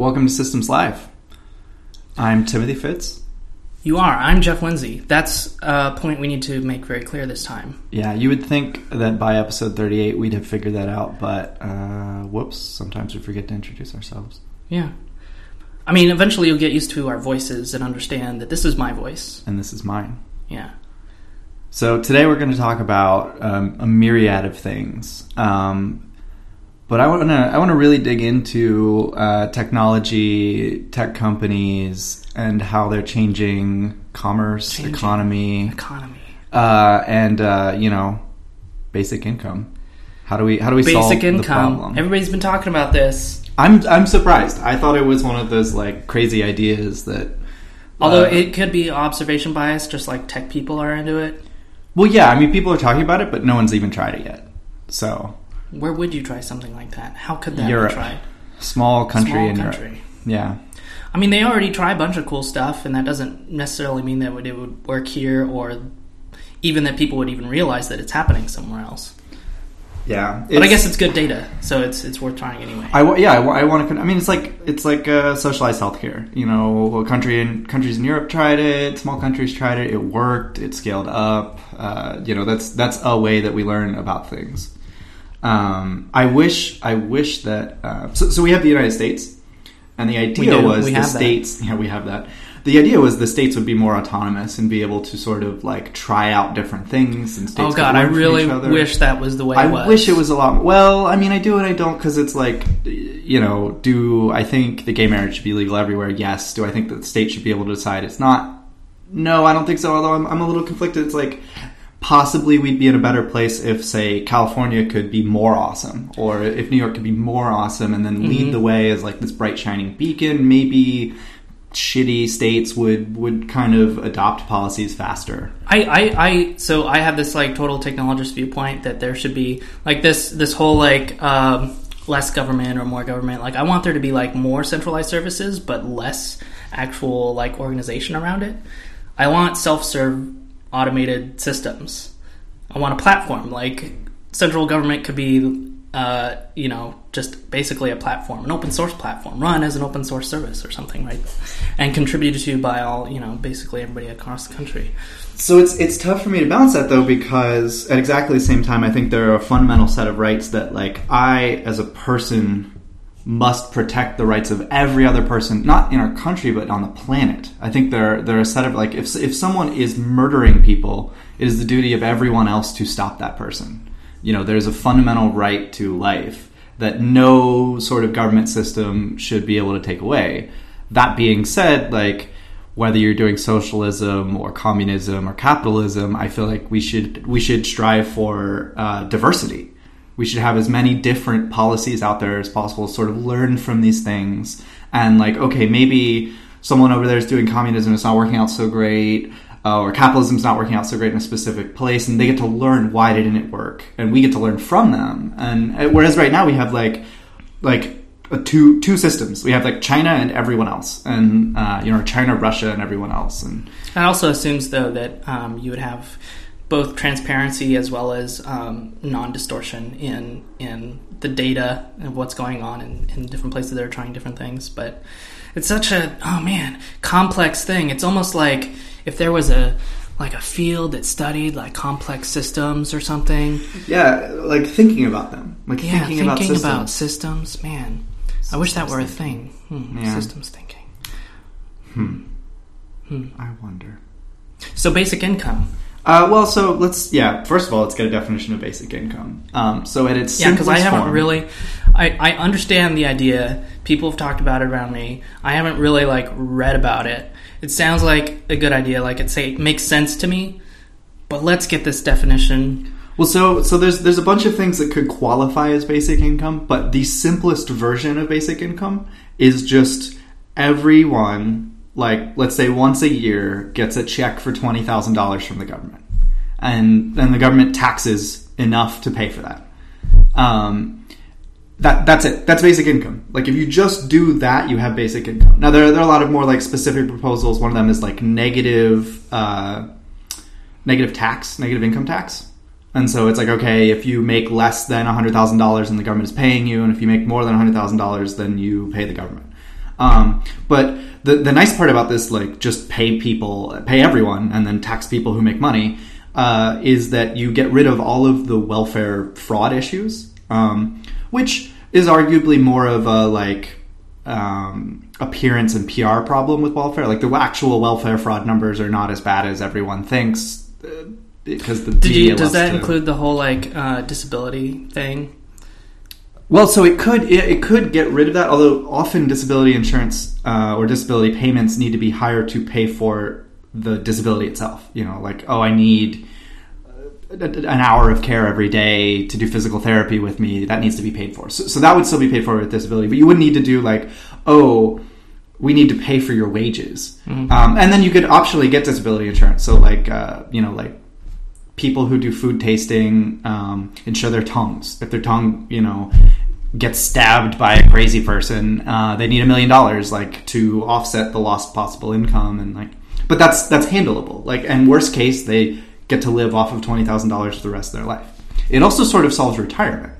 Welcome to Systems Live. I'm Timothy Fitz. You are. I'm Jeff Lindsay. That's a point we need to make very clear this time. Yeah, you would think that by episode 38 we'd have figured that out, but uh, whoops, sometimes we forget to introduce ourselves. Yeah. I mean, eventually you'll get used to our voices and understand that this is my voice. And this is mine. Yeah. So today we're going to talk about um, a myriad of things. Um, but I want to I want to really dig into uh, technology, tech companies, and how they're changing commerce, Changing. economy, Economy. uh, and uh, you know, basic income. How do we how do we solve Basic the income. problem? Everybody's been talking about this. I'm I'm surprised. I thought it was one of those like crazy ideas that. Although uh, it could be observation bias, just like tech people are into it. well, yeah, I mean, people are talking about it, but no one's even tried it yet. So, Where would you try something like that? How could that Europe. be tried? small country Small in country. Europe. Yeah. I mean, they already try a bunch of cool stuff, and that doesn't necessarily mean that it would- work here, or even that people would even realize that it's happening somewhere else. Yeah, But I guess it's good data, so it's it's worth trying anyway. I yeah I, want to. I mean, it's like it's like uh, socialized healthcare. You know, a country in countries in Europe tried it. Small countries tried it. It worked. It scaled up. Uh, you know, that's that's a way that we learn about things. Um, I wish I wish that. Uh, so, so we have the United States, and the idea do. was the have that. states. Yeah, we have that. The idea was the states would be more autonomous and be able to sort of like try out different things. And states oh god, I really wish that was the way I it was. wish it was a lot. Well, I mean, I do and I don't because it's like, you know, do I think the gay marriage should be legal everywhere? Yes. Do I think that the state should be able to decide it's not? No, I don't think so. Although I'm, I'm a little conflicted. It's like possibly we'd be in a better place if, say, California could be more awesome, or if New York could be more awesome, and then Mm-hmm. lead the way as like this bright shining beacon. Maybe shitty states would would kind of adopt policies faster. I, I, I so I have this like total technologist viewpoint that there should be like this this whole like um, less government or more government. Like I want there to be like more centralized services, but less actual like organization around it. I want self serve automated systems. I want a platform like central government could be uh, you know just basically a platform, an open source platform, run as an open source service or something, right? And contributed to by all you know basically everybody across the country. So it's it's tough for me to balance that though because at exactly the same time I think there are a fundamental set of rights that like I as a person must protect the rights of every other person not in our country but on the planet. I think there are a set of like if if someone is murdering people it is the duty of everyone else to stop that person. You know, there's a fundamental right to life that no sort of government system should be able to take away. That being said, like whether you're doing socialism or communism or capitalism, I feel like we should we should strive for uh, diversity. We should have as many different policies out there as possible. Sort of learn from these things and like, okay, maybe someone over there is doing communism, it's not working out so great, uh, or capitalism's not working out so great in a specific place, and they get to learn why didn't it work, and we get to learn from them. And uh, whereas right now we have like like uh, two two systems. We have like China and everyone else, and uh, you know China, Russia, and everyone else. And That also assumes, though, that um, you would have both transparency as well as um, non-distortion in in the data and what's going on in, in different places that are trying different things. But it's such a oh man complex thing. It's almost like if there was a like a field that studied like complex systems or something. yeah, like thinking about them, like Yeah, thinking, about systems. about systems, man. I wish that were a thing. Hmm, Yeah. Systems thinking. hmm I wonder. So basic income. Uh, well, so let's yeah. First of all, let's get a definition of basic income. Um, so at its Yeah, because I haven't form- really. I, I understand the idea. People have talked about it around me. I haven't really like read about it. It sounds like a good idea. Like it say it makes sense to me. But let's get this definition. Well, so so there's there's a bunch of things that could qualify as basic income, but the simplest version of basic income is just everyone, like let's say once a year, gets a check for twenty thousand dollars from the government, and then the government taxes enough to pay for that. Um, that that's it. That's basic income. Like if you just do that, you have basic income. Now there, there are a lot of more like specific proposals. One of them is like negative uh, negative tax, negative income tax. And so it's like, okay, if you make less than $100,000 and the government is paying you, and if you make more than $100,000, then you pay the government. Um, but the the nice part about this, like just pay people, pay everyone, and then tax people who make money, uh, is that you get rid of all of the welfare fraud issues, um, which is arguably more of a like um, appearance and PR problem with welfare. Like the actual welfare fraud numbers are not as bad as everyone thinks. Uh, because the Did you, does that to- include the whole like uh, disability thing? Well, so it could it, it could get rid of that. Although often disability insurance uh, or disability payments need to be higher to pay for the disability itself. You know, like oh, I need an hour of care every day to do physical therapy with me. That needs to be paid for. So, so that would still be paid for with disability, but you wouldn't need to do like oh. We need to pay for your wages, um, and then you could optionally get disability insurance. So, like, uh, you know, like people who do food tasting um, insure their tongues. If their tongue, you know, gets stabbed by a crazy person, uh, they need a million dollars, like to offset the lost possible income, and like, but that's that's handleable. Like, and worst case, they get to live off of twenty thousand dollars for the rest of their life. It also sort of solves retirement.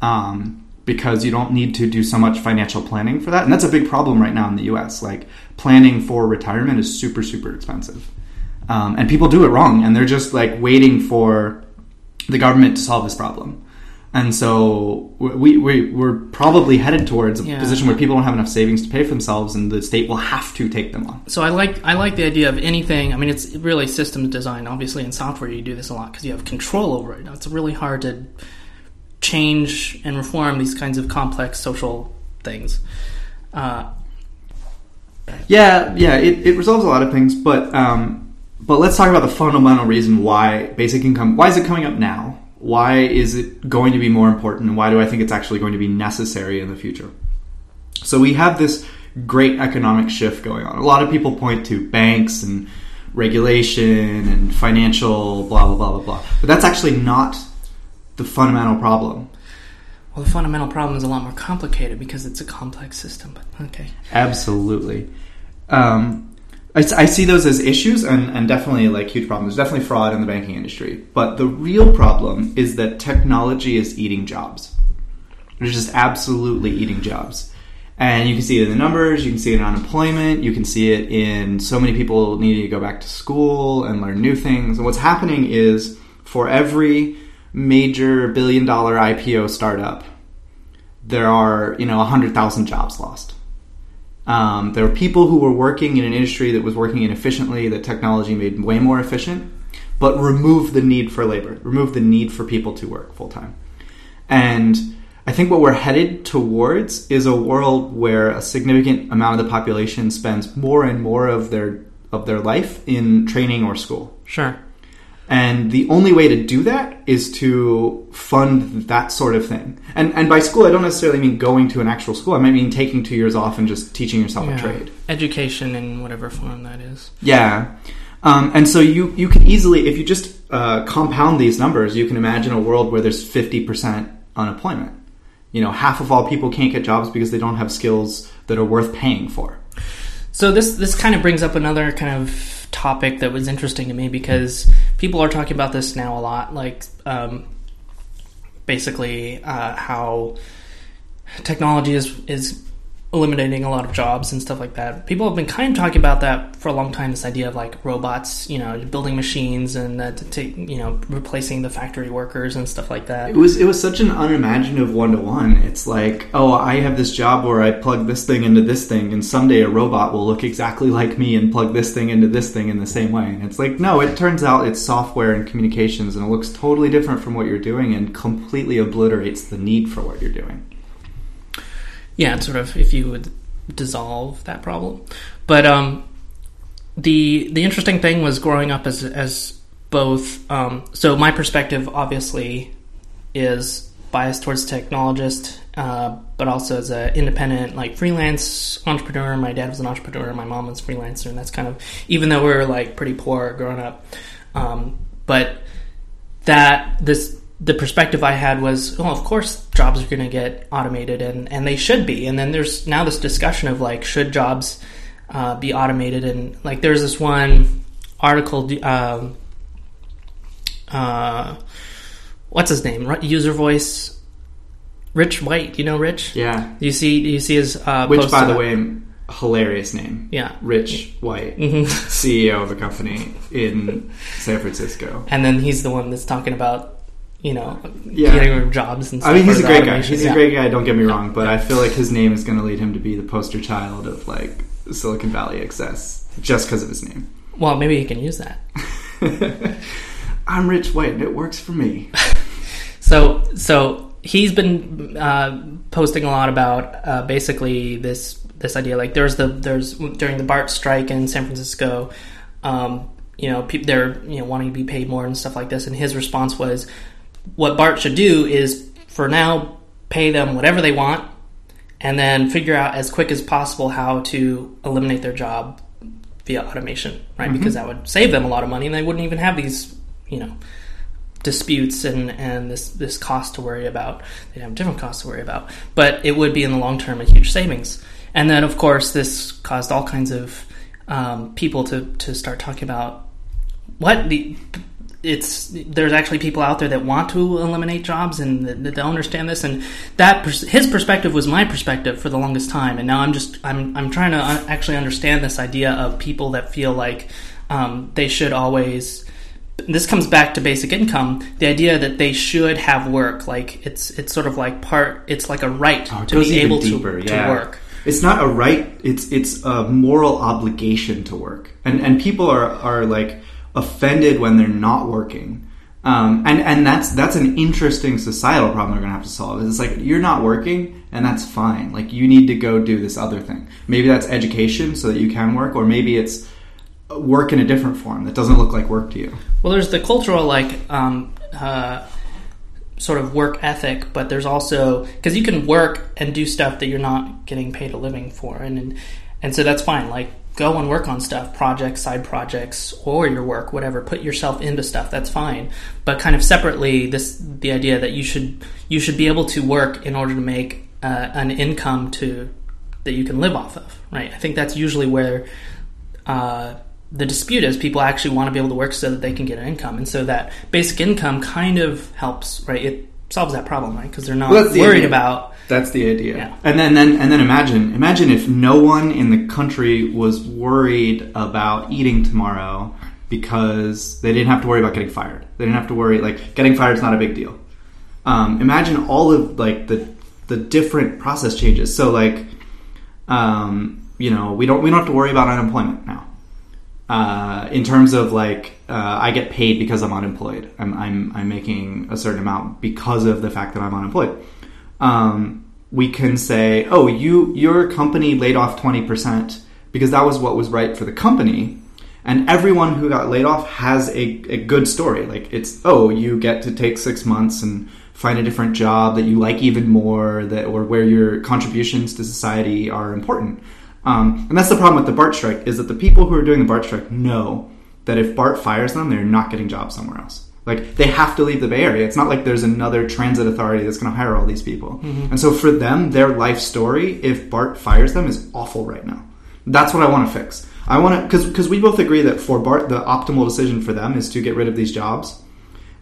Um, because you don't need to do so much financial planning for that, and that's a big problem right now in the U.S. Like planning for retirement is super super expensive um, and people do it wrong and they're just like waiting for the government to solve this problem and so we, we, we're probably headed towards a Yeah. position where people don't have enough savings to pay for themselves and the state will have to take them on So I like I like the idea of anything. I mean, it's really systems design. Obviously, in software, you do this a lot because you have control over it. Now, it's really hard to change and reform these kinds of complex social things. Uh, yeah yeah it, it resolves a lot of things but um, but let's talk about the fundamental reason why basic income why is it coming up now why is it going to be more important and why do i think it's actually going to be necessary in the future So we have this great economic shift going on. A lot of people point to banks and regulation and financial blah blah blah blah blah. But that's actually not the fundamental problem. well, the fundamental problem is a lot more complicated because it's a complex system. But okay, Absolutely. Um, I, I see those as issues and, and definitely like huge problems. There's definitely fraud in the banking industry. But the real problem is that technology is eating jobs. It's just absolutely eating jobs. And you can see it in the numbers, you can see it in unemployment, you can see it in so many people needing to go back to school and learn new things. And what's happening is for every major billion dollar IPO startup, there are, you know, 100,000 jobs lost. Um, there were people who were working in an industry that was working inefficiently, that technology made way more efficient, but removed the need for labor, removed the need for people to work full time. And I think what we're headed towards is a world where a significant amount of the population spends more and more of their of their life in training or school. sure. And the only way to do that is to fund that sort of thing. And and by school, I don't necessarily mean going to an actual school. I might mean taking two years off and just teaching yourself a trade. Education in whatever form that is. Yeah. Um, and so you, you can easily, if you just uh, compound these numbers, you can imagine a world where there's 50% unemployment. You know, half of all people can't get jobs because they don't have skills that are worth paying for. So this this kind of brings up another kind of topic that was interesting to me because people are talking about this now a lot, like um, basically uh, how technology is is eliminating a lot of jobs and stuff like that. People have been kind of talking about that for a long time. This idea of like robots, you know, building machines and uh, to you know, replacing the factory workers and stuff like that. It was it was such an unimaginative one to one. It's like, oh, I have this job where I plug this thing into this thing, and someday a robot will look exactly like me and plug this thing into this thing in the same way. And it's like, no, it turns out it's software and communications, and it looks totally different from what you're doing, and completely obliterates the need for what you're doing. Yeah, sort of if you would dissolve that problem. But um, the the interesting thing was growing up as as both. Um, so my perspective obviously is biased towards technologist, uh, but also as an independent like freelance entrepreneur. My dad was an entrepreneur, my mom was a freelancer, and that's kind of even though we were like pretty poor growing up, um, but that this the perspective I had was, well, of course jobs are going to get automated, and and they should be. And then there's now this discussion of like, should jobs uh, be automated? And like, there's this one article. Um, uh, what's his name? UserVoice. Rich White, you know Rich? Yeah. Do you see? Do you see his? Uh, Which, post by the way, hilarious name. Yeah. Rich White, Mhm. CEO of a company in San Francisco. And then he's the one that's talking about, you know, Yeah. getting rid of jobs and stuff. I mean, he's a great guy. He's Yeah. a great guy. Don't get me wrong, but I feel like his name is going to lead him to be the poster child of like Silicon Valley excess just because of his name. Well, maybe he can use that. I'm Rich White, and it works for me. So, so he's been uh, posting a lot about uh, basically this this idea. Like, there's the there's during the BART strike in San Francisco, um, you know, people they're you know wanting to be paid more and stuff like this. And his response was, what BART should do is for now pay them whatever they want, and then figure out as quick as possible how to eliminate their job via automation, right? Because that would save them a lot of money, and they wouldn't even have these, you know, disputes and and this this cost to worry about. They'd have different costs to worry about, but it would be in the long term a huge savings. And then, of course, this caused all kinds of um, people to to start talking about what the it's there's actually people out there that want to eliminate jobs and that, don't understand this and that his perspective was my perspective for the longest time and now I'm just I'm I'm trying to actually understand this idea of people that feel like um, they should always this comes back to basic income the idea that they should have work like it's it's sort of like part it's like a right Oh, to be able deeper, to, yeah. to work It's not a right. It's it's a moral obligation to work, and and people are are like offended when they're not working. Um, and and that's that's an interesting societal problem they're going to have to solve. It's like you're not working, and that's fine. Like you need to go do this other thing. Maybe that's education so that you can work, or maybe it's work in a different form that doesn't look like work to you. Well, there's the cultural like um, uh, sort of work ethic, but there's also because you can work and do stuff that you're not getting paid a living for, and and, and so that's fine. Like go and work on stuff, projects, side projects, or your work, whatever. Put yourself into stuff. That's fine. But kind of separately, this the idea that you should you should be able to work in order to make uh, an income to that you can live off of. Right. I think that's usually where uh, the dispute is people actually want to be able to work so that they can get an income, and so that basic income kind of helps, right? It solves that problem, right? Because they're not Well, the worried idea. about. That's the idea. Yeah. And then, then and then imagine imagine if no one in the country was worried about eating tomorrow because they didn't have to worry about getting fired. They didn't have to worry like getting fired is not a big deal. Um, imagine all of like the the different process changes. So like um, you know we don't we don't have to worry about unemployment now. Uh, in terms of like uh, I get paid because I'm unemployed. I'm, I'm I'm making a certain amount because of the fact that I'm unemployed. Um, we can say, oh, you your company laid off twenty percent because that was what was right for the company, and everyone who got laid off has a, a good story. Like it's oh, you get to take six months and find a different job that you like even more, that or where your contributions to society are important. Um, and that's the problem with the BART strike is that the people who are doing the BART strike know that if BART fires them, they're not getting jobs somewhere else. Like they have to leave the Bay Area. It's not like there's another transit authority that's going to hire all these people. And so for them, their life story, if BART fires them, is awful right now. That's what I want to fix. I want to because because we both agree that for BART, the optimal decision for them is to get rid of these jobs,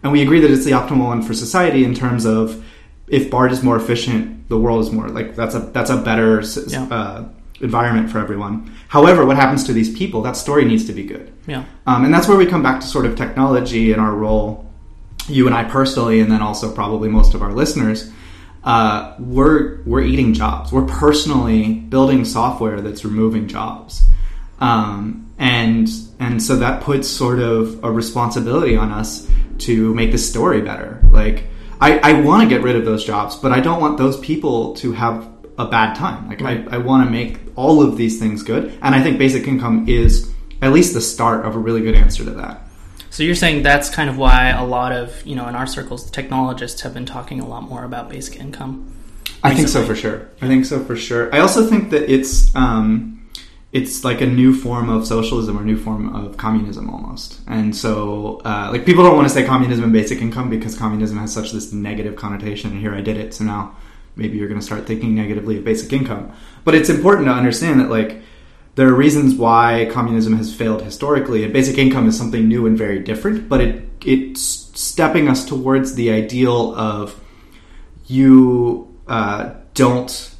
and we agree that it's the optimal one for society in terms of if BART is more efficient, the world is more like that's a that's a better Yeah. uh, environment for everyone. However, what happens to these people? That story needs to be good. Yeah. Um, and that's where we come back to sort of technology and our role, you and I personally, and then also probably most of our listeners. Uh, we're we're eating jobs. We're personally building software that's removing jobs, um, and and so that puts sort of a responsibility on us to make the story better. Like I, I want to get rid of those jobs, but I don't want those people to have a bad time. Like Right. I, I want to make all of these things good, and I think basic income is at least the start of a really good answer to that. So you're saying that's kind of why a lot of you know in our circles, technologists have been talking a lot more about basic income. I think so for sure. I think so for sure. I also think that it's um, it's like a new form of socialism or a new form of communism almost. And so, uh, like people don't want to say communism and basic income because communism has such this negative connotation. And here I did it, so now maybe you're going to start thinking negatively of basic income. But it's important to understand that like there are reasons why communism has failed historically, and basic income is something new and very different. But it it's stepping us towards the ideal of you uh, don't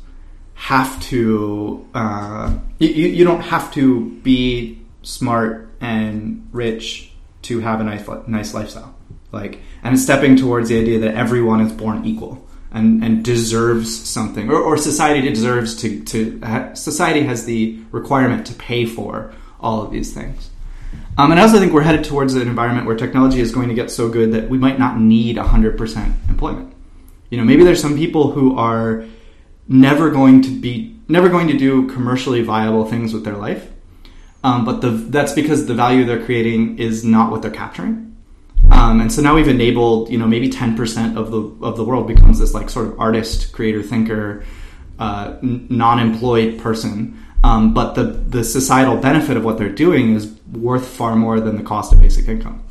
have to uh, you, you, don't have to be smart and rich to have a nice nice lifestyle. Like, and it's stepping towards the idea that everyone is born equal and, and deserves something, or, or society deserves to to ha- society has the requirement to pay for all of these things. Um, and I also think we're headed towards an environment where technology is going to get so good that we might not need 100% employment. You know, maybe there's some people who are never going to be never going to do commercially viable things with their life. Um, but the, that's because the value they're creating is not what they're capturing. Um, and so now we've enabled, you know, maybe 10% of the of the world becomes this like sort of artist, creator, thinker, uh, non-employed person. Um, but the the societal benefit of what they're doing is worth far more than the cost of basic income.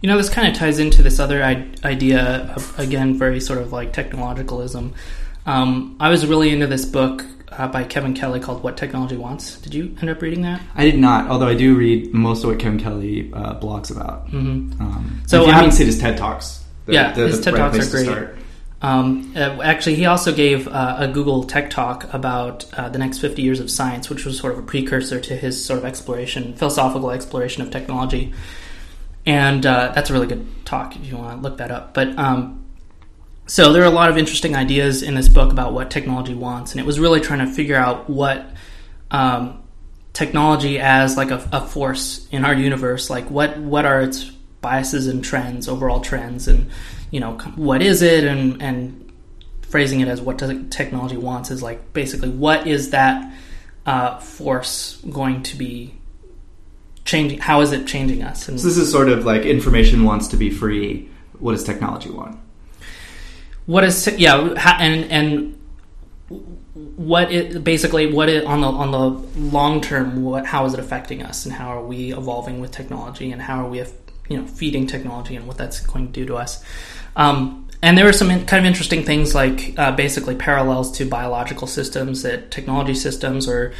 You know, this kind of ties into this other I- idea of, again, very sort of like technologicalism. Um, I was really into this book uh, by Kevin Kelly called "What Technology Wants." Did you end up reading that? I did not, although I do read most of what Kevin Kelly uh, blogs about. Mm-hmm. Um, So, so if you I haven't seen his TED talks, they're- Yeah, they're his the TED right Talks are great. Um, uh, actually, he also gave uh, a Google Tech Talk about uh, the next 50 years of science, which was sort of a precursor to his sort of exploration, philosophical exploration of technology. And uh, that's a really good talk if you want to look that up. But um, so there are a lot of interesting ideas in this book about what technology wants, and it was really trying to figure out what um, technology as like a, a force in our universe, like what what are its biases and trends, overall trends, and you know what is it, and and phrasing it as what does technology wants is like basically what is that uh, force going to be changing? How is it changing us? And So this is sort of like information wants to be free. What does technology want? What is yeah and and what it basically what it on the on the long term what how is it affecting us? And how are we evolving with technology? And how are we you know feeding technology and what that's going to do to us? Um, and there are some in, kind of interesting things like uh, basically parallels to biological systems that technology systems or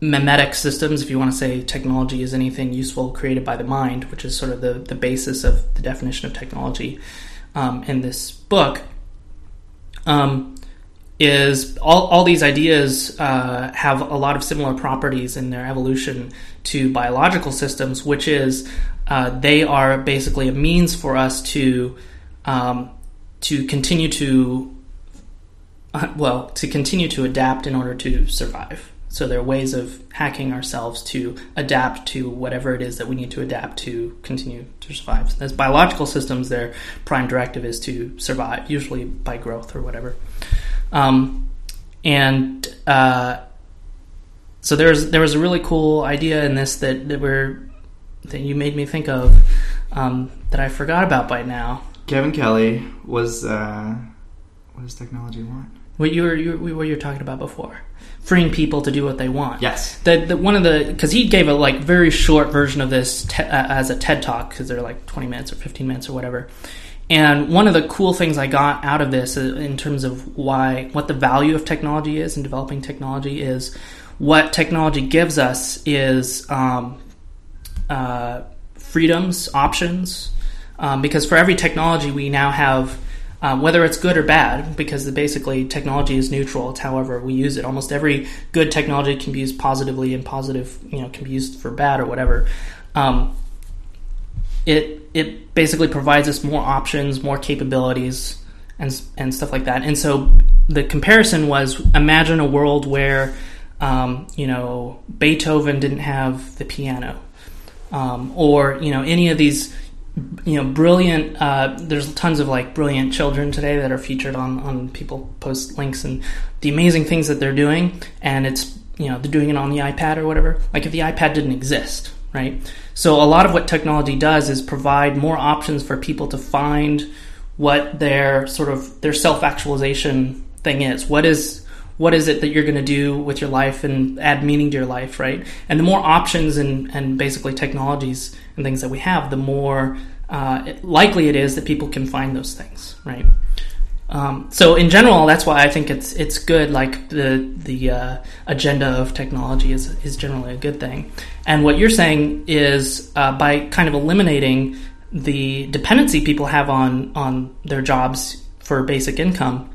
memetic systems if you want to say technology is anything useful created by the mind which is sort of the, the basis of the definition of technology um, in this book um, is all, all these ideas uh, have a lot of similar properties in their evolution to biological systems, which is uh, they are basically a means for us to um, to continue to uh, well to continue to adapt in order to survive. So there are ways of hacking ourselves to adapt to whatever it is that we need to adapt to continue to survive. As biological systems, their prime directive is to survive, usually by growth or whatever. Um, and uh, so there's there was a really cool idea in this that that we're that you made me think of um, that I forgot about by now. Kevin Kelly was. Uh, what does technology want? What you were you, were- what you were talking about before, freeing people to do what they want. Yes. The, the one of the because he gave a like very short version of this te- uh, as a TED talk because they're like twenty minutes or fifteen minutes or whatever. And one of the cool things I got out of this uh, in terms of why what the value of technology is and developing technology is what technology gives us is um, uh, freedoms, options. Um, because for every technology, we now have, um, whether it's good or bad, because basically technology is neutral. It's however we use it. Almost every good technology can be used positively, and positive, you know, can be used for bad or whatever. Um, it it basically provides us more options, more capabilities, and and stuff like that. And so the comparison was: imagine a world where, um, you know, Beethoven didn't have the piano, um, or you know, any of these, you know, brilliant. Uh, there's tons of like brilliant children today that are featured on on people post links and the amazing things that they're doing, and it's you know they're doing it on the iPad or whatever. Like if the iPad didn't exist, right? So a lot of what technology does is provide more options for people to find what their sort of their self actualization thing is. What is what is it that you're going to do with your life and add meaning to your life, right? And the more options and, and basically technologies and things that we have, the more uh, likely it is that people can find those things, right? Um, so in general, that's why I think it's it's good. Like the the uh, agenda of technology is is generally a good thing. And what you're saying is uh, by kind of eliminating the dependency people have on on their jobs for basic income,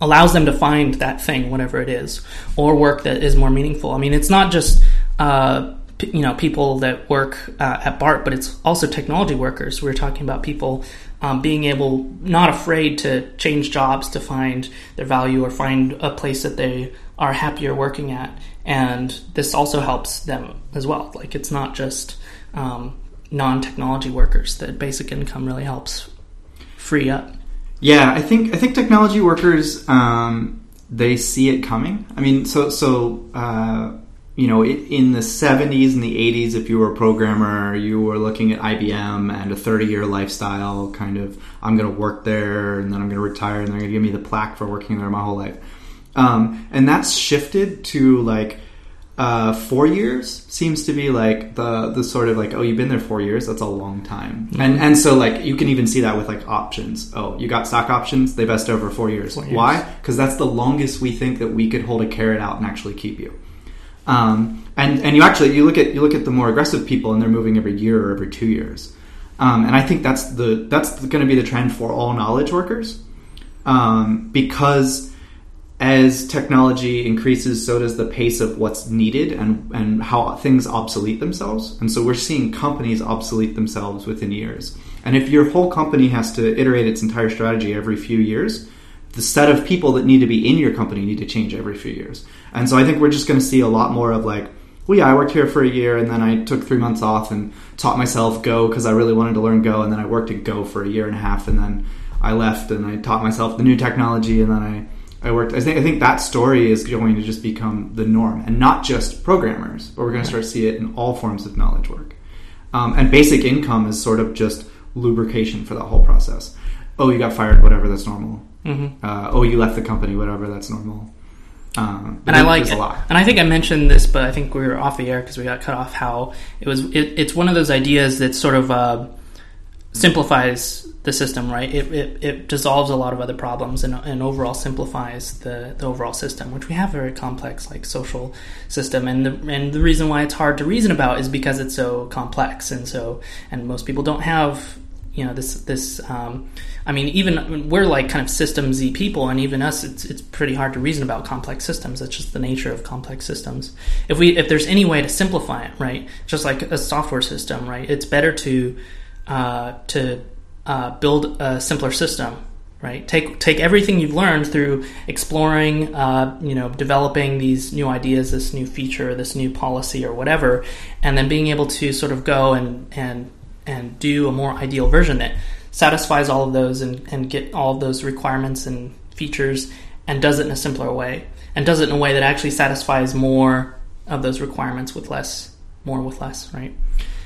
allows them to find that thing, whatever it is, or work that is more meaningful. I mean, it's not just uh, p- you know people that work uh, at BART, but it's also technology workers. We're talking about people um, being able, not afraid to change jobs to find their value or find a place that they are happier working at, and this also helps them as well. Like it's not just um, non-technology workers that basic income really helps free up. Yeah, I think I think technology workers um, they see it coming. I mean, so so uh, you know, in the '70s and the '80s, if you were a programmer, you were looking at IBM and a 30-year lifestyle. Kind of, I'm going to work there, and then I'm going to retire, and they're going to give me the plaque for working there my whole life. Um, and that's shifted to like uh, four years seems to be like the the sort of like oh you've been there four years that's a long time. Mm-hmm. and and so like you can even see that with like options. Oh you got stock options they vest over four years, four years. why? Because that's the longest we think that we could hold a carrot out and actually keep you. Um, and and you actually you look at you look at the more aggressive people and they're moving every year or every two years. Um, and I think that's the that's going to be the trend for all knowledge workers. Um, because as technology increases, so does the pace of what's needed and, and how things obsolete themselves. And so we're seeing companies obsolete themselves within years. And if your whole company has to iterate its entire strategy every few years, the set of people that need to be in your company need to change every few years. And so I think we're just going to see a lot more of like, well, yeah, I worked here for a year and then I took three months off and taught myself Go because I really wanted to learn Go. And then I worked at Go for a year and a half and then I left and I taught myself the new technology and then I I worked. I think I think that story is going to just become the norm, and not just programmers, but we're going to start to see it in all forms of knowledge work. Um, and basic income is sort of just lubrication for that whole process. Oh, you got fired, whatever, that's normal. Mm-hmm. Uh, oh, you left the company, whatever, that's normal. Um, and I like it. And I think I mentioned this, but I think we were off the air because we got cut off. How it was. It, it's one of those ideas that sort of uh, simplifies the system, right? It, it, it, dissolves a lot of other problems and, and overall simplifies the, the overall system, which we have a very complex like social system. And the, and the reason why it's hard to reason about is because it's so complex. And so, and most people don't have, you know, this, this, um, I mean, even we're like kind of systemsy people, and even us, it's, it's pretty hard to reason about complex systems. That's just the nature of complex systems. If we, if there's any way to simplify it, right? Just like a software system, right? It's better to, uh, to uh, build a simpler system right? Take take everything you've learned through exploring uh, you know developing these new ideas this new feature this new policy or whatever and then being able to sort of go and and and do a more ideal version that satisfies all of those and, and get all of those requirements and features and does it in a simpler way and does it in a way that actually satisfies more of those requirements with less more with less right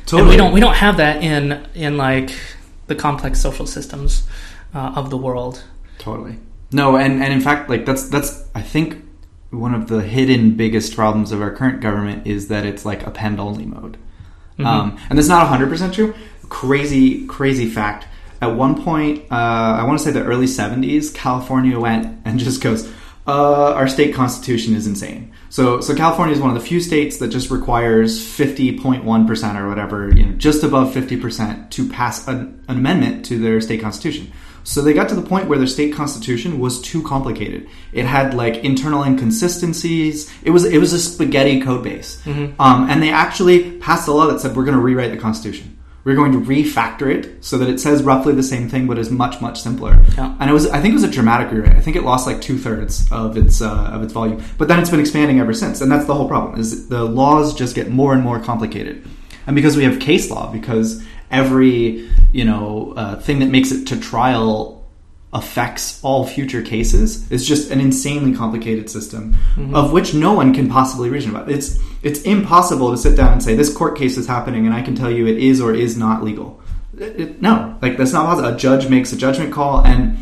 totally. and we don't we don't have that in in like the complex social systems uh, of the world. Totally. No, and, and in fact, like that's that's I think one of the hidden biggest problems of our current government is that it's like append only mode, mm-hmm. um, and that's not hundred percent true. Crazy, crazy fact. At one point, uh, I want to say the early '70s, California went and just goes, uh, "Our state constitution is insane." So, so California is one of the few states that just requires 50.1% or whatever, you know, just above 50% to pass an, an amendment to their state constitution. So they got to the point where their state constitution was too complicated. It had like internal inconsistencies. It was it was a spaghetti code base, mm-hmm. um, and they actually passed a law that said we're going to rewrite the constitution we're going to refactor it so that it says roughly the same thing but is much much simpler. Yeah. and it was i think it was a dramatic rewrite. I think it lost like two-thirds of its uh, of its volume. But then it's been expanding ever since and that's the whole problem is the laws just get more and more complicated. And because we have case law because every you know uh, thing that makes it to trial affects all future cases is just an insanely complicated system mm-hmm. of which no one can possibly reason about. It's it's impossible to sit down and say this court case is happening and I can tell you it is or is not legal. It, it, no, like that's not possible. A judge makes a judgment call, and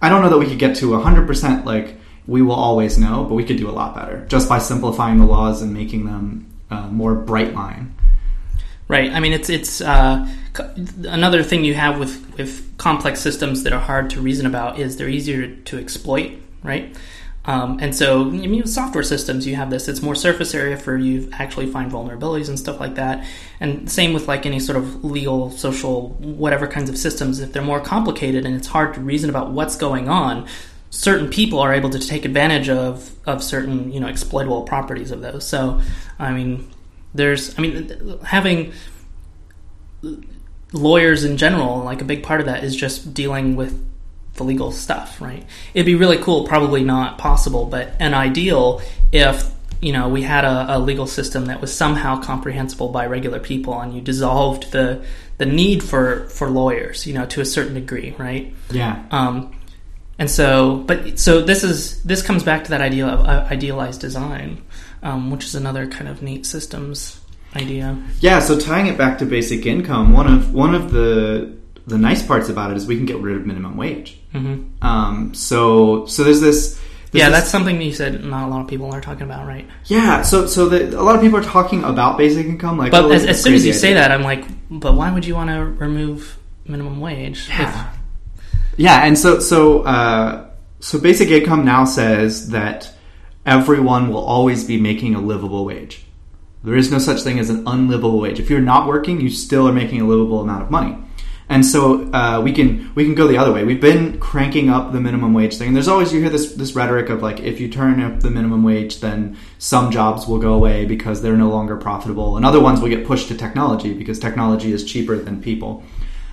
I don't know that we could get to hundred percent like we will always know, but we could do a lot better just by simplifying the laws and making them uh, more bright line. Right. I mean, it's it's uh, another thing you have with with complex systems that are hard to reason about is they're easier to exploit. Right. Um, and so, I mean, with software systems, you have this. It's more surface area for you actually find vulnerabilities and stuff like that. And same with like any sort of legal, social, whatever kinds of systems. If they're more complicated and it's hard to reason about what's going on, certain people are able to take advantage of of certain you know exploitable properties of those. So, I mean, there's I mean having lawyers in general, like a big part of that is just dealing with the legal stuff, right? It'd be really cool, probably not possible, but an ideal if you know we had a, a, legal system that was somehow comprehensible by regular people, and you dissolved the the need for for lawyers, you know, to a certain degree, right? Yeah. Um, and so, but so this is this comes back to that idea of uh, idealized design, um, which is another kind of neat systems idea. Yeah. So tying it back to basic income, one of one of the the nice parts about it is we can get rid of minimum wage. Mm-hmm. Um, so so there's this. There's yeah, this, that's something you said not a lot of people are talking about, right? Yeah, so so the, a lot of people are talking about basic income, like. But oh, as, as soon as you idea. say that, I'm like, but why would you want to remove minimum wage? Yeah. Yeah, and so so uh, so basic income now says that everyone will always be making a livable wage. There is no such thing as an unlivable wage. If you're not working, you still are making a livable amount of money. And so uh, we can we can go the other way. We've been cranking up the minimum wage thing. And There's always you hear this this rhetoric of like if you turn up the minimum wage, then some jobs will go away because they're no longer profitable, and other ones will get pushed to technology because technology is cheaper than people.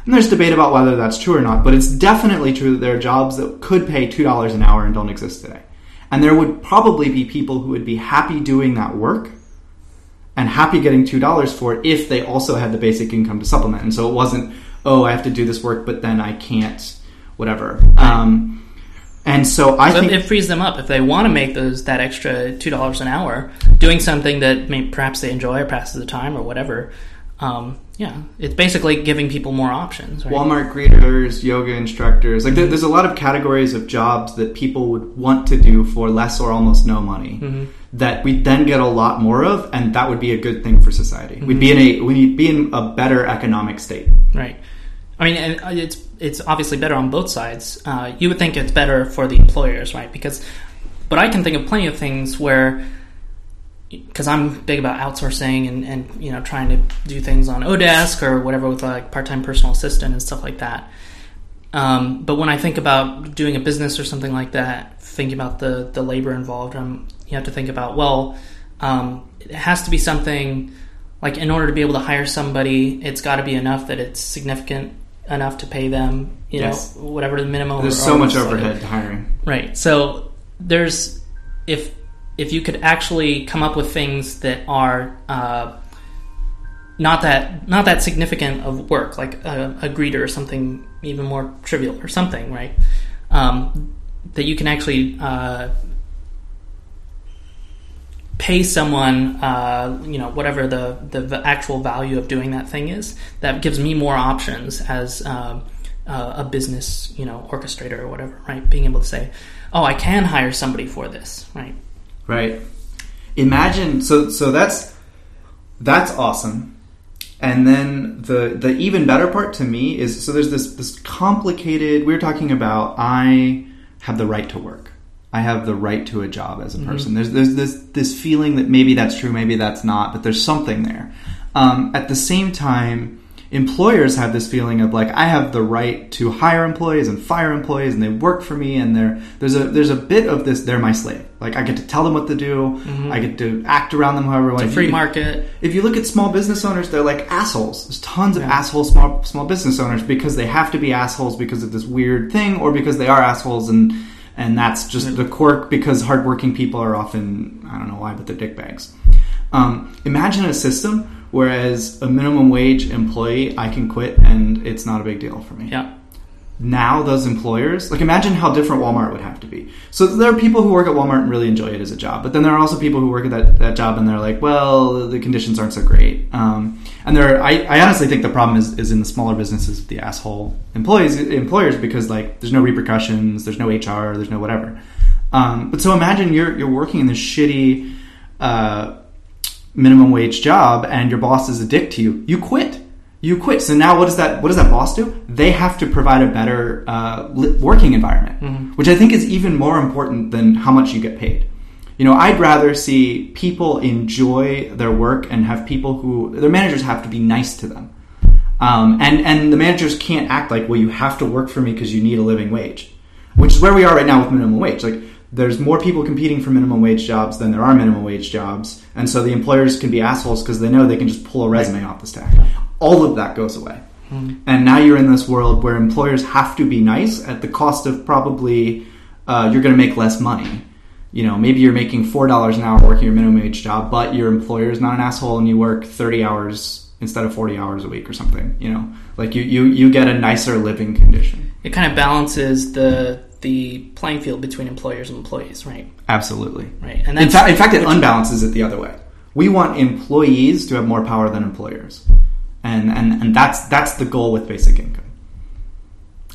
And there's debate about whether that's true or not, but it's definitely true that there are jobs that could pay two dollars an hour and don't exist today. And there would probably be people who would be happy doing that work and happy getting two dollars for it if they also had the basic income to supplement. And so it wasn't oh, I have to do this work, but then I can't, whatever. Um, and so I so think it frees them up if they want to make those that extra two dollars an hour doing something that may, perhaps they enjoy or passes the time or whatever. Um, yeah, it's basically giving people more options. Right? Walmart greeters, yoga instructors, like there, there's a lot of categories of jobs that people would want to do for less or almost no money. Mm-hmm. That we then get a lot more of, and that would be a good thing for society. Mm-hmm. We'd be in a we'd be in a better economic state. Right. I mean, and uh, it's it's obviously better on both sides. Uh, you would think it's better for the employers, right? Because, but I can think of plenty of things where, because I'm big about outsourcing and, and you know trying to do things on Odesk or whatever with like part time personal assistant and stuff like that. Um, but when I think about doing a business or something like that, thinking about the the labor involved, um, you have to think about well, um, it has to be something like in order to be able to hire somebody, it's got to be enough that it's significant enough to pay them, you Yes. know, whatever the minimum. There's so much overhead to hiring. Right. So there's if if you could actually come up with things that are uh, not that not that significant of work, like a, a greeter or something even more trivial or something, right? Um, that you can actually uh, pay someone, uh, you know, whatever the, the actual value of doing that thing is. That gives me more options as um, uh, a business, you know, orchestrator or whatever, right? Being able to say, "Oh, I can hire somebody for this," right? Right. Imagine so so that's that's awesome. And then the the even better part to me is so there's this this complicated we are talking about I have the right to work. I have the right to a job as a person. There's there's this this feeling that maybe that's true, maybe that's not, but there's something there. Um, at the same time, employers have this feeling of like I have the right to hire employees and fire employees, and they work for me, and they're there's a there's a bit of this they're my slave. Like I get to tell them what to do, I get to act around them however I want. It's a free market. If you look at small business owners, they're like assholes. There's tons of asshole small small business owners because they have to be assholes because of this weird thing, or because they are assholes and and that's just the quirk because hardworking people are often I don't know why, but they're dickbags. Um, imagine a system whereas a minimum wage employee I can quit and it's not a big deal for me. Yeah. now those employers like imagine how different walmart would have to be. So there are people who work at walmart and really enjoy it as a job but then there are also people who work at that, that job and they're like well the conditions aren't so great. Um, and there are, I, I honestly think the problem is, is in the smaller businesses the asshole employees employers because like there's no repercussions there's no hr there's no whatever. Um, but so imagine you're you're working in this shitty uh, minimum wage job and your boss is a dick to you you quit you quit. So now, what does that? What does that boss do? They have to provide a better uh, working environment, which I think is even more important than how much you get paid. You know, I'd rather see people enjoy their work and have people who their managers have to be nice to them, um, and and the managers can't act like, well, you have to work for me because you need a living wage. which is where we are right now with minimum wage. Like there's more people competing for minimum wage jobs than there are minimum wage jobs, and so the employers can be assholes because they know they can just pull a resume off the stack. All of that goes away. And now you're in this world where employers have to be nice at the cost of probably uh, you're going to make less money. You know, maybe you're making four dollars an hour working your minimum wage job, but your employer is not an asshole and you work thirty hours instead of forty hours a week or something. You know, like you you you get a nicer living condition. It kind of balances the the playing field between employers and employees, right? Absolutely. Right. And In fact, in fact, it unbalances it the other way. We want employees to have more power than employers, and and and that's that's the goal with basic income.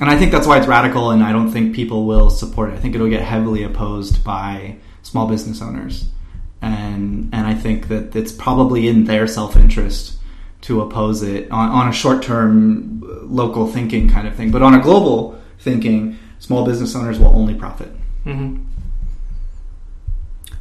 And I think that's why it's radical, and I don't think people will support it. I think it'll get heavily opposed by small business owners, and and I think that it's probably in their self interest to oppose it on, on a short term uh, local thinking kind of thing. But on a global thinking, small business owners will only profit. hmm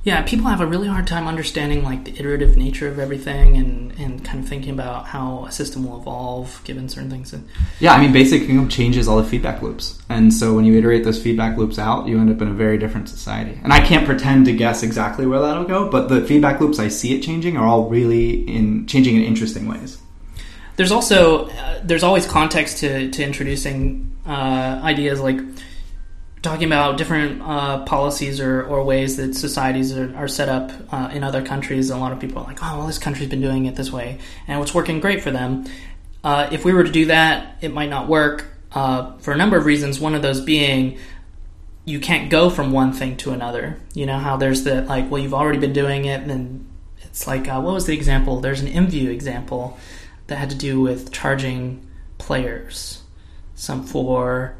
Yeah, people have a really hard time understanding like the iterative nature of everything and, and kind of thinking about how a system will evolve given certain things. And Yeah, I mean, basic income changes all the feedback loops, and so when you iterate those feedback loops out, you end up in a very different society. And I can't pretend to guess exactly where that'll go, but the feedback loops I see it changing are all really in changing in interesting ways. there's also uh, there's always context to, to introducing uh, ideas like talking about different uh, policies or, or ways that societies are, are set up uh, in other countries. A lot of people are like, oh, well, this country's been doing it this way, and it's working great for them. Uh, if we were to do that, it might not work uh, for a number of reasons. One of those being you can't go from one thing to another. You know how there's the like, well, you've already been doing it, and it's like, uh, what was the example? There's an MView example that had to do with charging players, some for.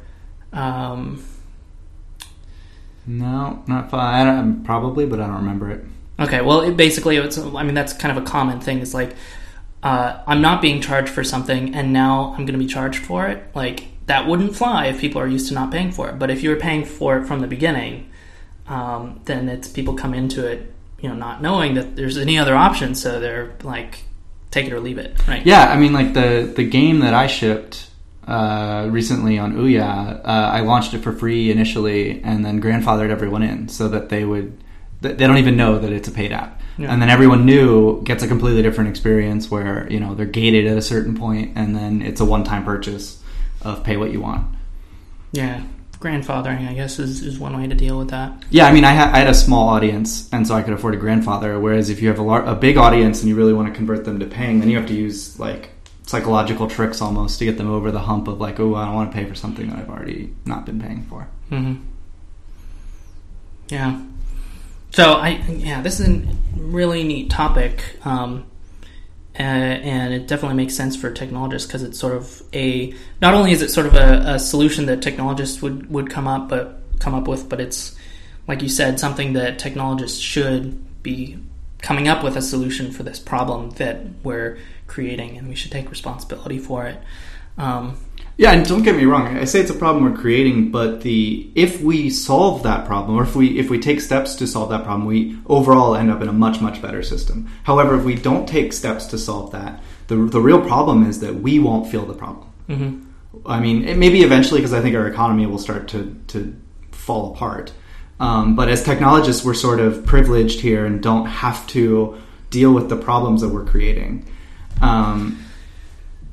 Um, No, not fun. I don't, probably, but I don't remember it. Okay, well, it basically, it's. I mean, that's kind of a common thing. It's like uh, I'm not being charged for something, and now I'm going to be charged for it. Like that wouldn't fly if people are used to not paying for it. But if you were paying for it from the beginning, um, then it's people come into it, you know, not knowing that there's any other option, so they're like, take it or leave it, right? Yeah, I mean, like the the game that I shipped uh, recently on Ouya, uh, I launched it for free initially, and then grandfathered everyone in so that they would they they don't even know that it's a paid app, Yeah. and then everyone new gets a completely different experience where you know they're gated at a certain point, and then it's a one time purchase of pay what you want. Yeah, grandfathering, I guess, is, is one way to deal with that. Yeah, I mean, I, ha- I had a small audience, and so I could afford a grandfather. Whereas if you have a, lar- a big audience and you really want to convert them to paying, then you have to use like psychological tricks almost to get them over the hump of like, oh, I don't want to pay for something that I've already not been paying for. hmm Yeah. So I yeah, this is a really neat topic, um, uh, and it definitely makes sense for technologists because it's sort of a not only is it sort of a, a solution that technologists would would come up but come up with, but it's like you said something that technologists should be coming up with a solution for this problem that we're creating, and we should take responsibility for it. Um, Yeah, and don't get me wrong. I say it's a problem we're creating, but the if we solve that problem, or if we if we take steps to solve that problem, we overall end up in a much much better system. However, if we don't take steps to solve that, the the real problem is that we won't feel the problem. mhm. I mean, it maybe eventually because I think our economy will start to to fall apart. Um, but as technologists, we're sort of privileged here and don't have to deal with the problems that we're creating. Um,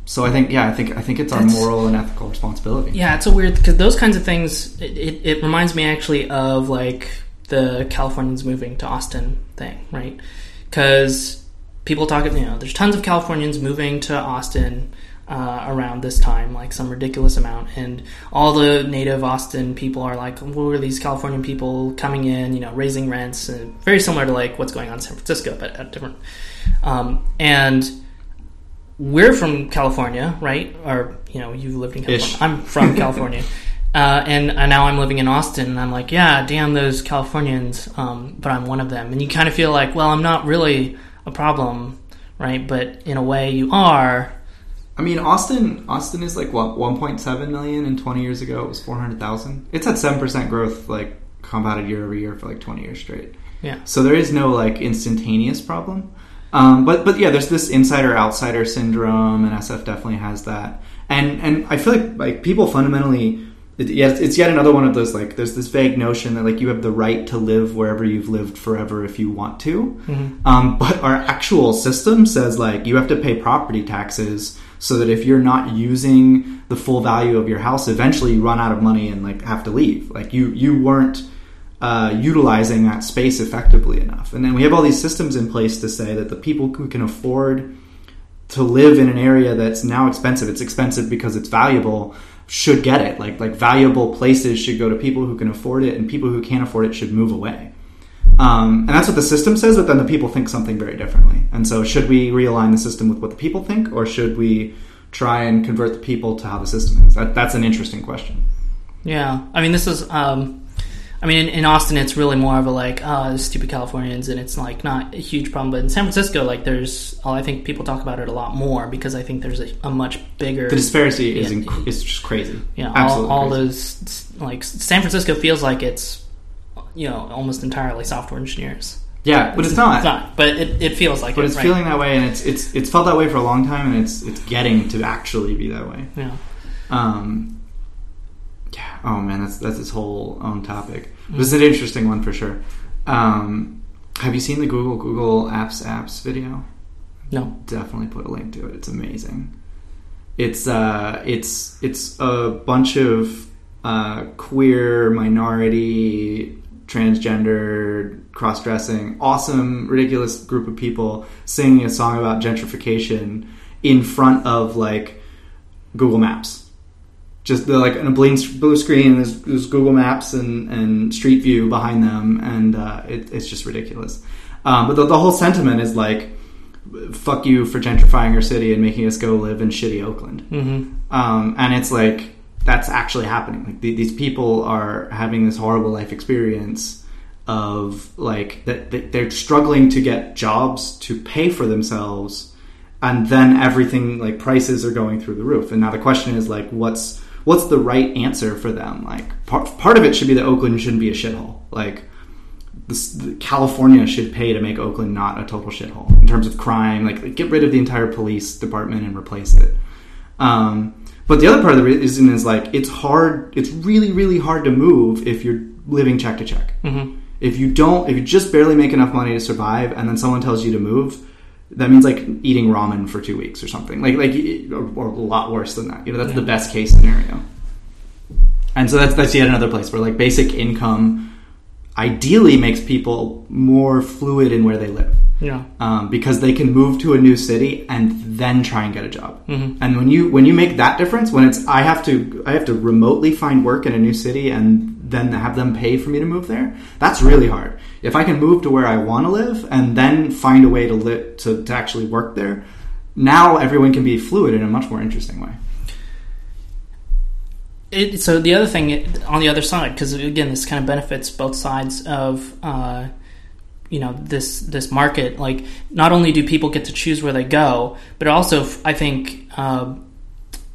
so I think, yeah, I think I think it's our That's- moral and ethical responsibility. Yeah, it's a weird because those kinds of things. It, it, it reminds me actually of like the Californians moving to Austin thing, right? Because people talk, you know, there's tons of Californians moving to Austin uh, around this time, like some ridiculous amount, and all the native Austin people are like, "Who are these Californian people coming in? You know, raising rents?" And very similar to like what's going on in San Francisco, but at different. Um, and we're from California, right? Or you know, you've lived in California. Ish. I'm from California, uh, and, and now I'm living in Austin. And I'm like, yeah, damn those Californians, um, but I'm one of them. And you kind of feel like, well, I'm not really a problem, right? But in a way, you are. I mean, Austin Austin is like what 1.7 million, and 20 years ago it was 400,000. It's had seven percent growth, like compounded year over year for like 20 years straight. Yeah. So there is no like instantaneous problem. Um, but but yeah, there's this insider outsider syndrome, and SF definitely has that. And and I feel like like people fundamentally, it, yeah, it's, yet another one of those like there's this vague notion that like you have the right to live wherever you've lived forever if you want to, um, but our actual system says like you have to pay property taxes so that if you're not using the full value of your house, eventually you run out of money and like have to leave. Like you you weren't uh, utilizing that space effectively enough, and then we have all these systems in place to say that the people who can afford to live in an area that's now expensive. It's expensive because it's valuable. Should get it. Like like valuable places should go to people who can afford it, and people who can't afford it should move away. Um, and that's what the system says, but then the people think something very differently. And so, should we realign the system with what the people think, or should we try and convert the people to how the system is? That, that's an interesting question. Yeah, I mean, this is. Um, I mean, in, in Austin, it's really more of a like, oh, stupid Californians, and it's like not a huge problem. But in San Francisco, like, there's, oh, I think people talk about it a lot more because I think there's a, a much bigger. The disparity is inc- is just crazy. you know, all, Absolutely all crazy. those like San Francisco feels like it's, you know, almost entirely software engineers. Yeah, but it's not. It's not, but it, it feels like it's But it. it's right? feeling that way, and it's it's it's felt that way for a long time, and it's it's getting to actually be that way. Yeah. Um, yeah. Oh man, that's that's its whole own topic. This is an interesting one for sure. Um, have you seen the Google Google Apps Apps video? No. Definitely put a link to it. It's amazing. It's uh, it's it's a bunch of uh, queer, minority, transgender, cross dressing, awesome, ridiculous group of people singing a song about gentrification in front of like Google Maps. Just the, like a blue, blue screen, there's, there's Google Maps and, and Street View behind them, and uh, it, it's just ridiculous. Um, but the, the whole sentiment is like, fuck you for gentrifying our city and making us go live in shitty Oakland. Mm-hmm. Um, and it's like that's actually happening. Like the, these people are having this horrible life experience of like that that they're struggling to get jobs to pay for themselves, and then everything like prices are going through the roof. And now the question is like, what's what's the right answer for them? Like part part of it should be that Oakland shouldn't be a shithole. Like this, California should pay to make Oakland not a total shithole in terms of crime. Like, get rid of the entire police department and replace it. Um, but the other part of the reason is like it's hard. It's really, really hard to move if you're living check to check. Mm-hmm. If you don't, if you just barely make enough money to survive, and then someone tells you to move, that means like eating ramen for two weeks or something. Like, like, or, or a lot worse than that. You know, that's Yeah. the best case scenario. And so that's that's yet another place where like basic income ideally makes people more fluid in where they live Yeah. um, because they can move to a new city and then try and get a job. Mhm. And when you when you make that difference, when it's I have to I have to remotely find work in a new city and then have them pay for me to move there, that's really hard. If I can move to where I want to live and then find a way to live to, to actually work there, now everyone can be fluid in a much more interesting way. It, so the other thing on the other side, because again, this kind of benefits both sides of uh, you know this this market. Like, not only do people get to choose where they go, but also I think uh,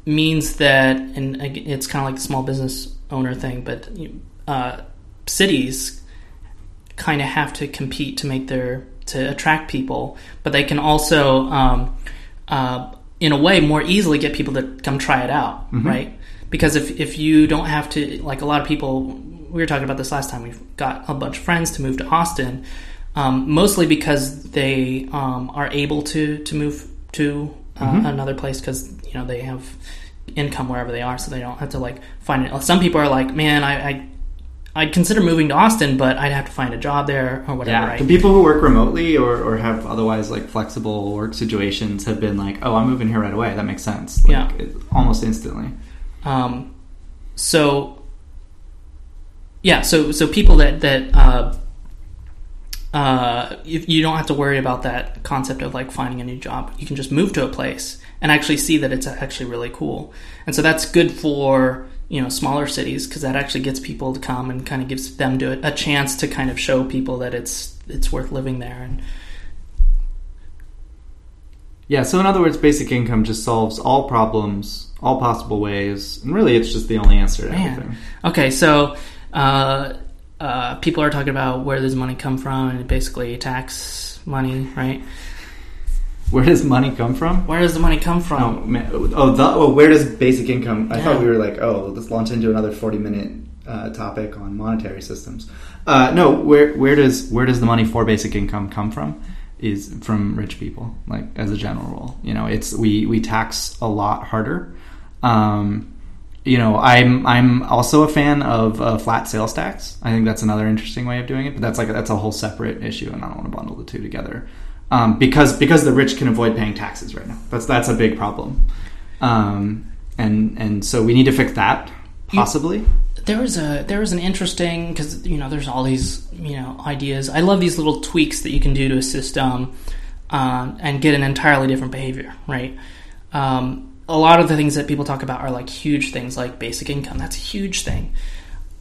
means that, and it's kind of like the small business owner thing, but uh, cities kind of have to compete to make their to attract people, but they can also, um, uh, in a way, more easily get people to come try it out, right? Because if if you don't have to, like a lot of people, we were talking about this last time. We've got a bunch of friends to move to Austin, um, mostly because they um, are able to to move to uh, another place because you know they have income wherever they are, so they don't have to like find it. Some people are like, man, I. I I'd consider moving to Austin, but I'd have to find a job there or whatever. right? The people who work remotely or, or have otherwise like flexible work situations have been like, oh, I'm moving here right away. That makes sense. Like, Yeah. it- almost instantly. Um, so yeah, so so people that that uh, uh, if you don't have to worry about that concept of like finding a new job. You can just move to a place and actually see that it's actually really cool. And so that's good for you know smaller cities because that actually gets people to come and kind of gives them to a chance to kind of show people that it's it's worth living there. And Yeah, so in other words, basic income just solves all problems, all possible ways, and really it's just the only answer to Man. everything. Okay, so uh, uh, people are talking about where does money come from, and basically tax money, right? Where does money come from? Where does the money come from? Oh, man. oh, the, oh, where does basic income? I Yeah. thought we were like, oh, let's launch into another forty-minute uh, topic on monetary systems. Uh, no, where where does where does the money for basic income come from? Is from rich people, like as a general rule. You know, it's we we tax a lot harder. Um, you know, I'm I'm also a fan of uh, flat sales tax. I think that's another interesting way of doing it, but that's like that's a whole separate issue, and I don't want to bundle the two together um, because because the rich can avoid paying taxes right now. That's that's a big problem, um, and and so we need to fix that possibly. there was a there was an interesting because you know there's all these you know ideas. I love these little tweaks that you can do to a system um, and get an entirely different behavior. Right. Um, a lot of the things that people talk about are like huge things, like basic income. That's a huge thing.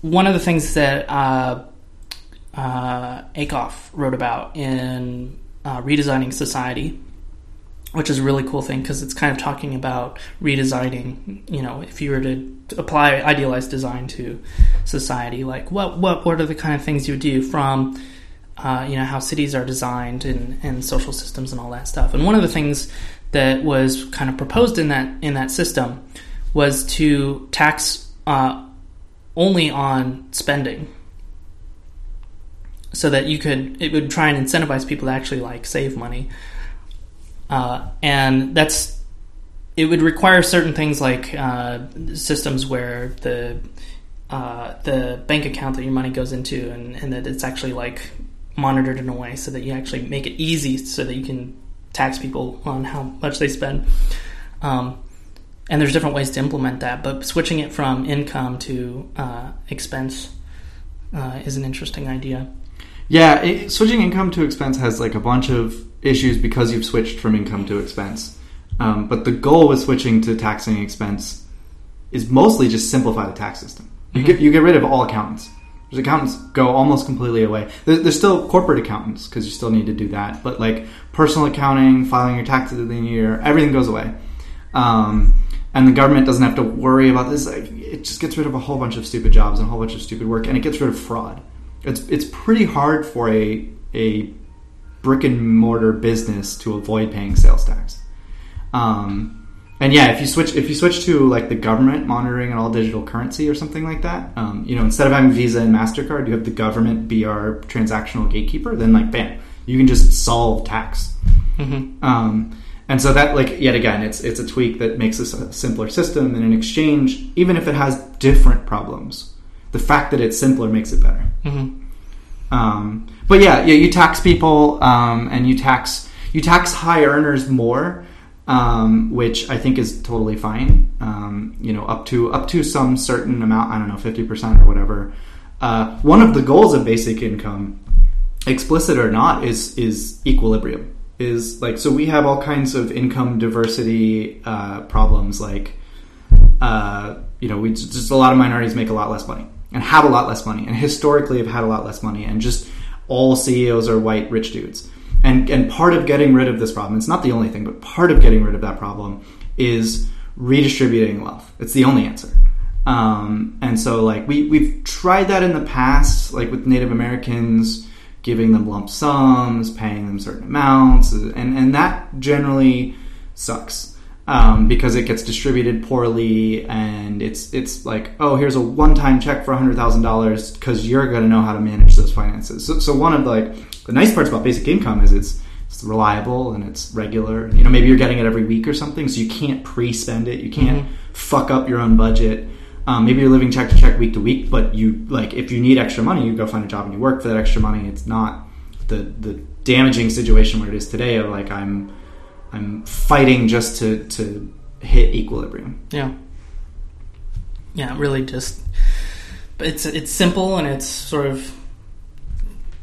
One of the things that uh, uh, Ackoff wrote about in uh, redesigning society which is a really cool thing because it's kind of talking about redesigning. You know, if you were to apply idealized design to society, like what what what are the kind of things you would do from uh, you know how cities are designed and, and social systems and all that stuff. And one of the things that was kind of proposed in that in that system was to tax uh, only on spending. So that you could it would try and incentivize people to actually like save money. Uh, and that's it would require certain things like uh, systems where the uh, the bank account that your money goes into and, and that it's actually like monitored in a way so that you actually make it easy so that you can tax people on how much they spend um, and there's different ways to implement that but switching it from income to uh, expense uh, is an interesting idea Yeah, it, switching income to expense has like a bunch of issues because you've switched from income to expense. Um, but the goal with switching to taxing expense is mostly just simplify the tax system. You get you get rid of all accountants. Because accountants go almost completely away. There, there's still corporate accountants because you still need to do that. But like personal accounting, filing your taxes at the year, everything goes away. Um, and the government doesn't have to worry about this. It just gets rid of a whole bunch of stupid jobs and a whole bunch of stupid work, and it gets rid of fraud. It's it's pretty hard for a a brick and mortar business to avoid paying sales tax. Um, and yeah, if you switch if you switch to like the government monitoring an all digital currency or something like that, um, you know, instead of having Visa and Mastercard, you have the government be our transactional gatekeeper. Then like, bam, you can just solve tax. mm-hmm. Um, and so that, like, yet again, it's it's a tweak that makes this a simpler system. And an exchange, even if it has different problems, the fact that it's simpler makes it better. Mm-hmm. Um, but yeah, yeah, you tax people, um, and you tax you tax high earners more, um, which I think is totally fine. Um, you know, up to up to some certain amount. I don't know, fifty percent or whatever. Uh, one of the goals of basic income, explicit or not, is is equilibrium. Is like so we have all kinds of income diversity uh, problems like uh, you know, we just a lot of minorities make a lot less money and have a lot less money and historically have had a lot less money and just all CEOs are white rich dudes. And and part of getting rid of this problem, it's not the only thing, but part of getting rid of that problem is redistributing wealth. It's the only answer. Um, and so like we we've tried that in the past, like with Native Americans, giving them lump sums, paying them certain amounts, and and that generally sucks um, because it gets distributed poorly, and it's it's like oh here's a one time check for hundred thousand dollars because you're going to know how to manage those finances. So, so one of the, like the nice parts about basic income is it's it's reliable and it's regular. You know maybe you're getting it every week or something, so you can't pre spend it, you can't Mhm. fuck up your own budget. Um, maybe you're living check to check, week to week, but you like if you need extra money, you go find a job and you work for that extra money. It's not the the damaging situation where it is today of like I'm I'm fighting just to to hit equilibrium. Yeah. Yeah, really just but it's it's simple and it's sort of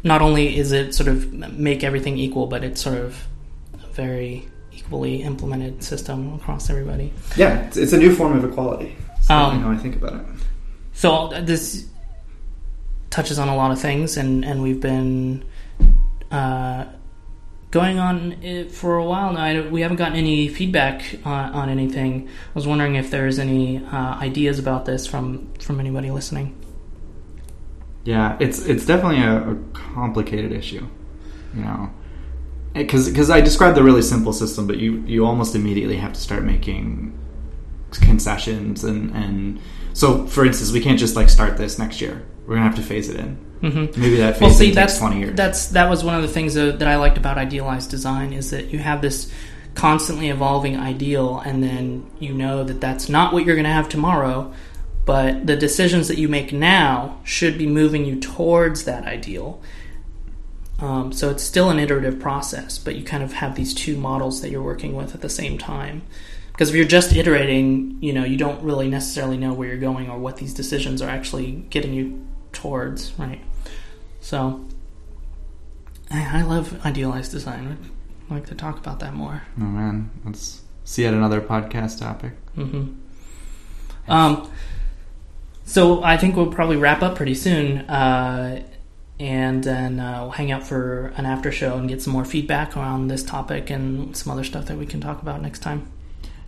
not only is it sort of make everything equal, but it's sort of a very equally implemented system across everybody. Yeah, it's, it's a new form of equality. That's Um, how I think about it. So this touches on a lot of things, and and we've been uh, going on for a while now. We haven't gotten any feedback on, on anything. I was wondering if there's any uh, ideas about this from from anybody listening. Yeah, it's it's definitely a, a complicated issue. You know, because because I described the really simple system, but you you almost immediately have to start making concessions and and so for instance, we can't just like start this next year. We're gonna have to phase it in. Mm-hmm. Maybe that Well, see, that's twenty years. that's that was one of the things that, that I liked about idealized design is that you have this constantly evolving ideal, and then you know that that's not what you're going to have tomorrow. But the decisions that you make now should be moving you towards that ideal. Um, so it's still an iterative process, but you kind of have these two models that you're working with at the same time. Because if you're just iterating, you know, you don't really necessarily know where you're going or what these decisions are actually getting you towards, right? So, I, I love idealized design. I'd like to talk about that more. oh man, let's see yet another podcast topic. hmm Um, so I think we'll probably wrap up pretty soon, uh, and then uh, we'll hang out for an after show and get some more feedback around this topic and some other stuff that we can talk about next time.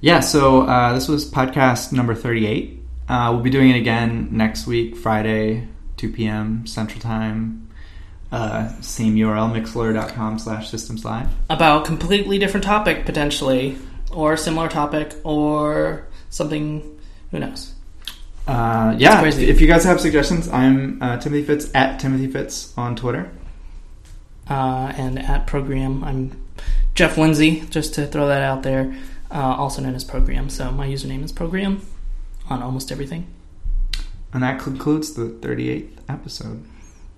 Yeah, so uh, this was podcast number 38. Uh, we'll be doing it again next week, Friday, 2 p.m. Central Time. Uh, same URL, mixlr.com slash systems live. About a completely different topic potentially, or similar topic, or something. Who knows? Uh, yeah, if you guys have suggestions, I'm uh, Timothy Fitz at Timothy Fitz on Twitter. uh, and at progrium. I'm Jeff Lindsay, just to throw that out there, uh, also known as progrium. So my username is progrium on almost everything. And that concludes the 38th episode.